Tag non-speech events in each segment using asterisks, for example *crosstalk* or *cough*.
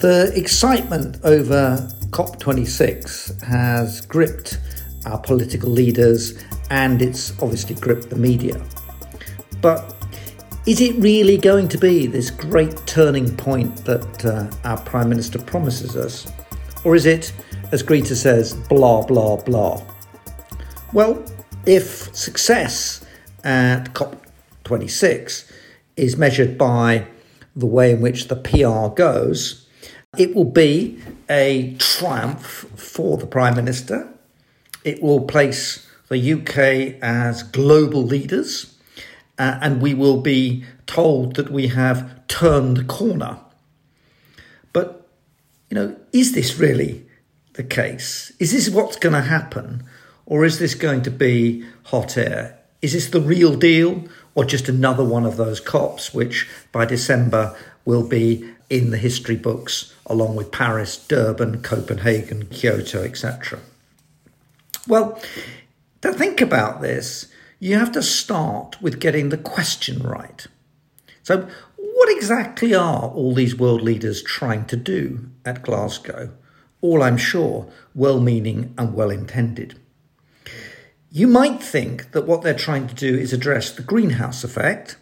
The excitement over COP26 has gripped our political leaders and it's obviously gripped the media. But is it really going to be this great turning point that uh, our Prime Minister promises us? Or is it, as Greta says, blah, blah, blah? Well, if success at COP26 is measured by the way in which the PR goes, it will be a triumph for the Prime Minister. It will place the UK as global leaders, uh, and we will be told that we have turned the corner. But, you know, is this really the case? Is this what's going to happen? Or is this going to be hot air? Is this the real deal or just another one of those COPs, which by December will be in the history books along with Paris, Durban, Copenhagen, Kyoto, etc.? Well, to think about this, you have to start with getting the question right. So, what exactly are all these world leaders trying to do at Glasgow? All, I'm sure, well meaning and well intended. You might think that what they're trying to do is address the greenhouse effect,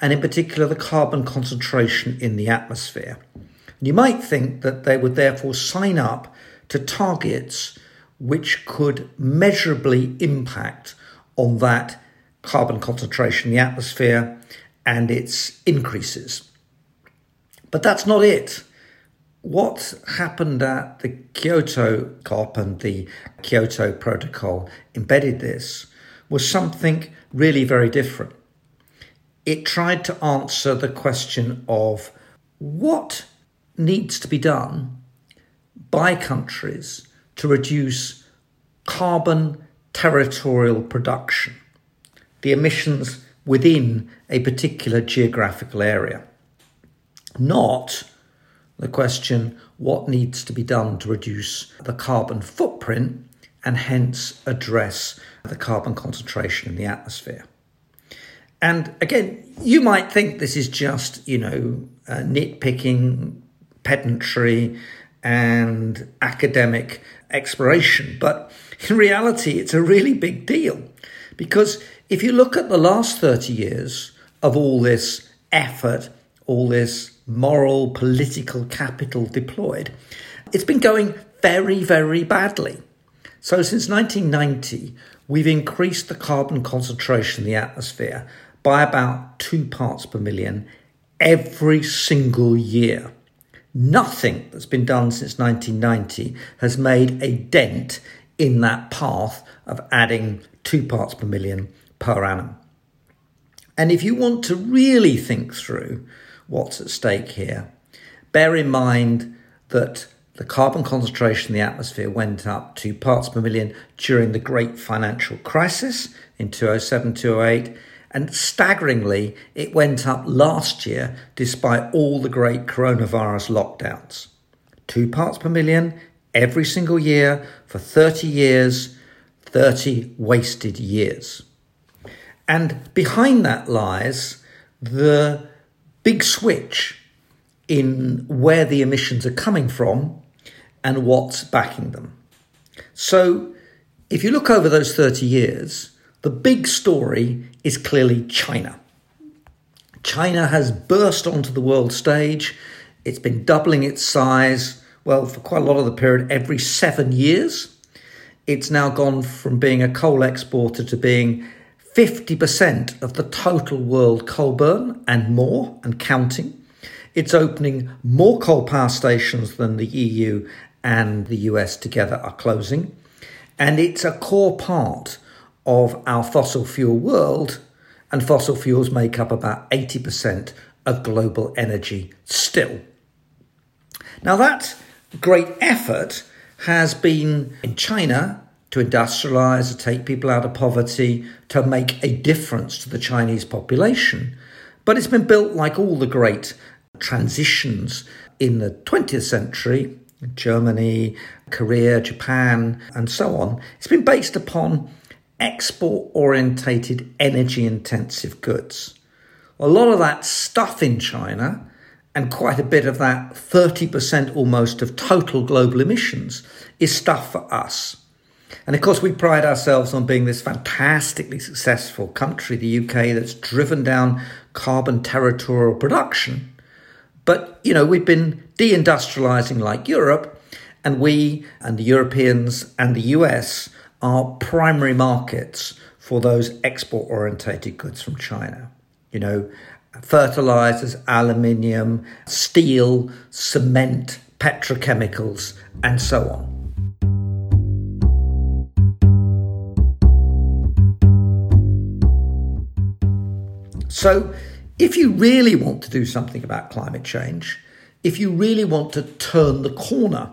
and in particular the carbon concentration in the atmosphere. You might think that they would therefore sign up to targets which could measurably impact on that carbon concentration in the atmosphere and its increases. But that's not it what happened at the Kyoto COP and the Kyoto Protocol embedded this was something really very different. It tried to answer the question of what needs to be done by countries to reduce carbon territorial production, the emissions within a particular geographical area, not the question what needs to be done to reduce the carbon footprint and hence address the carbon concentration in the atmosphere. And again, you might think this is just, you know, uh, nitpicking, pedantry, and academic exploration. But in reality, it's a really big deal. Because if you look at the last 30 years of all this effort, all this moral, political capital deployed, it's been going very, very badly. So, since 1990, we've increased the carbon concentration in the atmosphere by about two parts per million every single year. Nothing that's been done since 1990 has made a dent in that path of adding two parts per million per annum. And if you want to really think through what's at stake here. Bear in mind that the carbon concentration in the atmosphere went up to parts per million during the great financial crisis in 2007 2008. And staggeringly, it went up last year despite all the great coronavirus lockdowns. Two parts per million every single year for 30 years, 30 wasted years. And behind that lies the big switch in where the emissions are coming from and what's backing them. So, if you look over those 30 years, the big story is clearly China. China has burst onto the world stage. It's been doubling its size, well, for quite a lot of the period, every seven years. It's now gone from being a coal exporter to being 50% of the total world coal burn and more and counting. It's opening more coal power stations than the EU and the US together are closing. And it's a core part of our fossil fuel world. And fossil fuels make up about 80% of global energy still. Now, that great effort has been in China to industrialize, to take people out of poverty, to make a difference to the Chinese population. But it's been built like all the great transitions in the 20th century Germany, Korea, Japan, and so on. It's been based upon export orientated, energy intensive goods. A lot of that stuff in China and quite a bit of that 30% almost of total global emissions is stuff for us. And of course, we pride ourselves on being this fantastically successful country, the UK, that's driven down carbon territorial production. But, you know, we've been deindustrializing like Europe, and we and the Europeans and the US are primary markets for those export orientated goods from China. You know, fertilizers, aluminium, steel, cement, petrochemicals, and so on. So, if you really want to do something about climate change, if you really want to turn the corner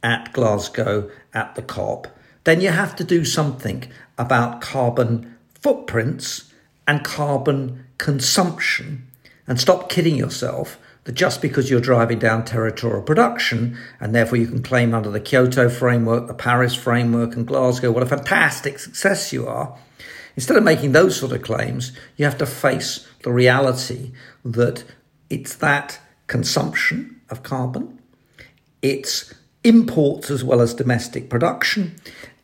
at Glasgow at the COP, then you have to do something about carbon footprints and carbon consumption and stop kidding yourself that just because you're driving down territorial production and therefore you can claim under the Kyoto framework, the Paris framework, and Glasgow what a fantastic success you are. Instead of making those sort of claims, you have to face the reality that it's that consumption of carbon, it's imports as well as domestic production,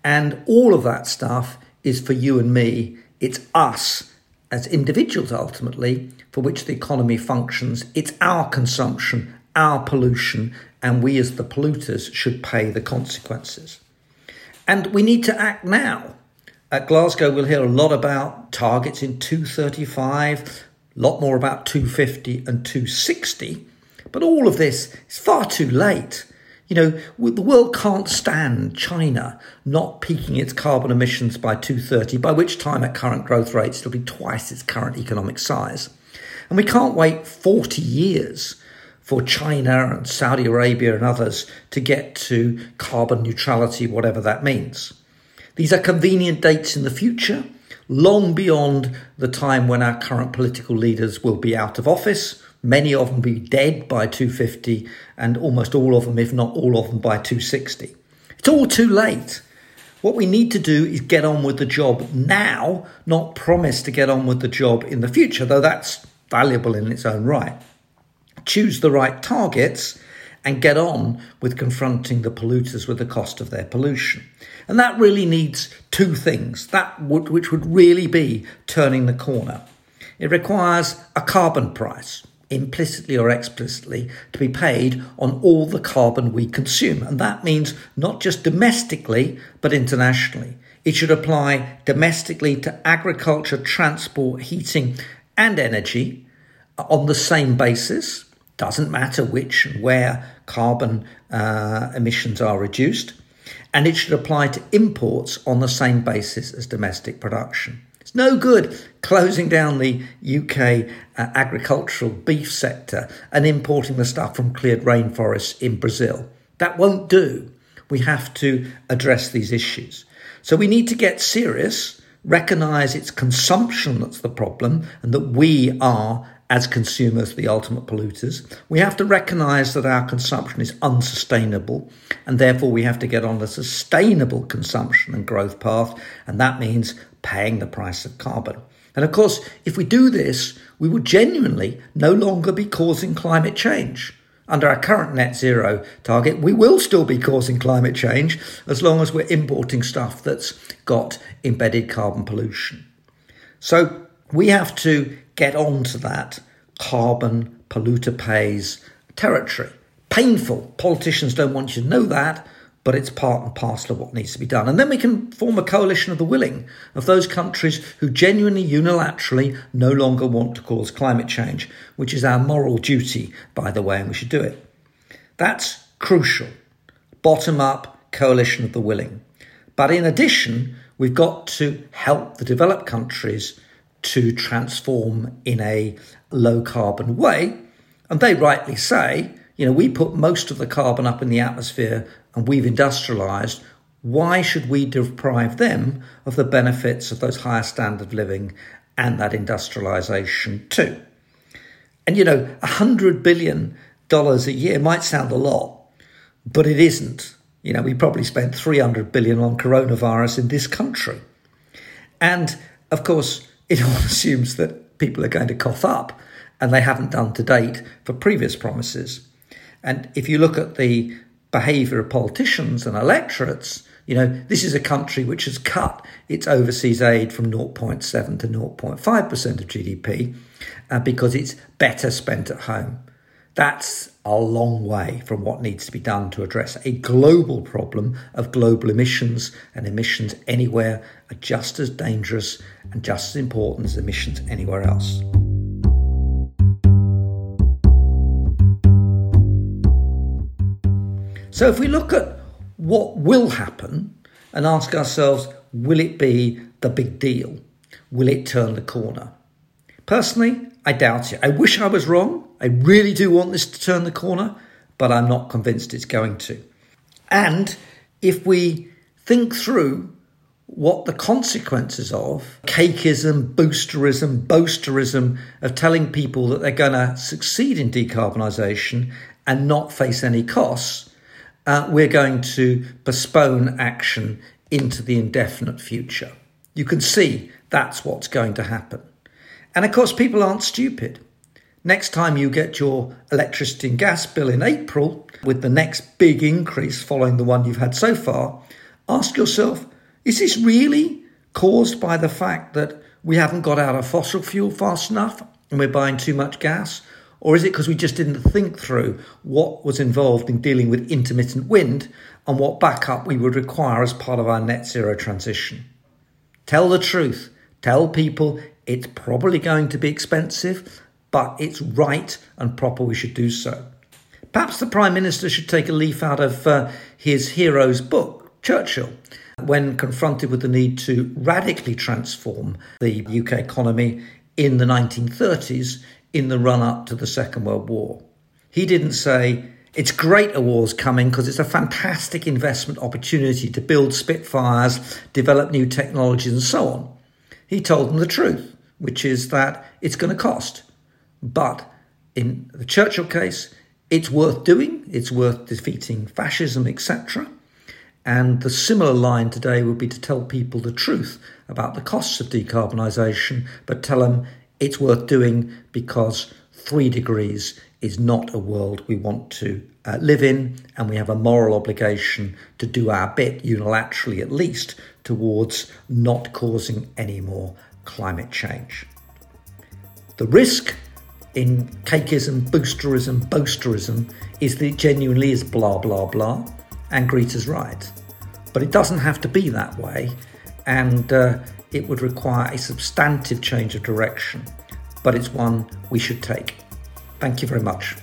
and all of that stuff is for you and me. It's us as individuals ultimately for which the economy functions. It's our consumption, our pollution, and we as the polluters should pay the consequences. And we need to act now. At Glasgow, we'll hear a lot about targets in 235, a lot more about 250 and 260. But all of this is far too late. You know, the world can't stand China not peaking its carbon emissions by 2030, by which time, at current growth rates, it'll be twice its current economic size. And we can't wait 40 years for China and Saudi Arabia and others to get to carbon neutrality, whatever that means. These are convenient dates in the future, long beyond the time when our current political leaders will be out of office Many of them be dead by 250, and almost all of them, if not all of them, by 260. It's all too late. What we need to do is get on with the job now, not promise to get on with the job in the future, though that's valuable in its own right. Choose the right targets and get on with confronting the polluters with the cost of their pollution. And that really needs two things, that would, which would really be turning the corner. It requires a carbon price implicitly or explicitly, to be paid on all the carbon we consume. And that means not just domestically, but internationally. It should apply domestically to agriculture, transport, heating, and energy on the same basis. Doesn't matter which and where carbon uh, emissions are reduced. And it should apply to imports on the same basis as domestic production. It's no good closing down the UK uh, agricultural beef sector and importing the stuff from cleared rainforests in Brazil. That won't do. We have to address these issues. So we need to get serious, recognize it's consumption that's the problem, and that we are as consumers, the ultimate polluters. We have to recognize that our consumption is unsustainable, and therefore we have to get on a sustainable consumption and growth path, and that means paying the price of carbon. And of course, if we do this, we will genuinely no longer be causing climate change. Under our current net zero target, we will still be causing climate change as long as we're importing stuff that's got embedded carbon pollution. So we have to get onto that carbon polluter pays territory. Painful. Politicians don't want you to know that, but it's part and parcel of what needs to be done. And then we can form a coalition of the willing, of those countries who genuinely, unilaterally no longer want to cause climate change, which is our moral duty, by the way, and we should do it. That's crucial. Bottom up coalition of the willing. But in addition, we've got to help the developed countries to transform in a low carbon way. And they rightly say, you know, we put most of the carbon up in the atmosphere and we've industrialized, why should we deprive them of the benefits of those higher standard of living and that industrialization too? And you know, a hundred billion dollars a year might sound a lot, but it isn't. You know, we probably spent 300 billion on coronavirus in this country. And of course, it all *laughs* assumes that people are going to cough up and they haven't done to date for previous promises. And if you look at the behaviour of politicians and electorates, you know, this is a country which has cut its overseas aid from 0.7 to 0.5% of GDP uh, because it's better spent at home. That's a long way from what needs to be done to address a global problem of global emissions, and emissions anywhere are just as dangerous and just as important as emissions anywhere else. So, if we look at what will happen and ask ourselves, will it be the big deal? Will it turn the corner? Personally, I doubt it. I wish I was wrong. I really do want this to turn the corner, but I'm not convinced it's going to. And if we think through what the consequences of cakeism, boosterism, boasterism of telling people that they're going to succeed in decarbonisation and not face any costs, uh, we're going to postpone action into the indefinite future. You can see that's what's going to happen. And of course, people aren't stupid. Next time you get your electricity and gas bill in April, with the next big increase following the one you've had so far, ask yourself is this really caused by the fact that we haven't got out of fossil fuel fast enough and we're buying too much gas? Or is it because we just didn't think through what was involved in dealing with intermittent wind and what backup we would require as part of our net zero transition? Tell the truth. Tell people it's probably going to be expensive, but it's right and proper we should do so. Perhaps the Prime Minister should take a leaf out of uh, his hero's book, Churchill, when confronted with the need to radically transform the UK economy in the 1930s in the run up to the Second World War. He didn't say, it's great a war's coming because it's a fantastic investment opportunity to build Spitfires, develop new technologies, and so on. He told them the truth, which is that it's going to cost. But in the Churchill case, it's worth doing, it's worth defeating fascism, etc. And the similar line today would be to tell people the truth about the costs of decarbonisation, but tell them it's worth doing because three degrees is not a world we want to uh, live in, and we have a moral obligation to do our bit, unilaterally at least, towards not causing any more climate change. The risk in cakeism, boosterism, boasterism is that it genuinely is blah, blah, blah, and Greta's right. But it doesn't have to be that way, and uh, it would require a substantive change of direction, but it's one we should take. Thank you very much.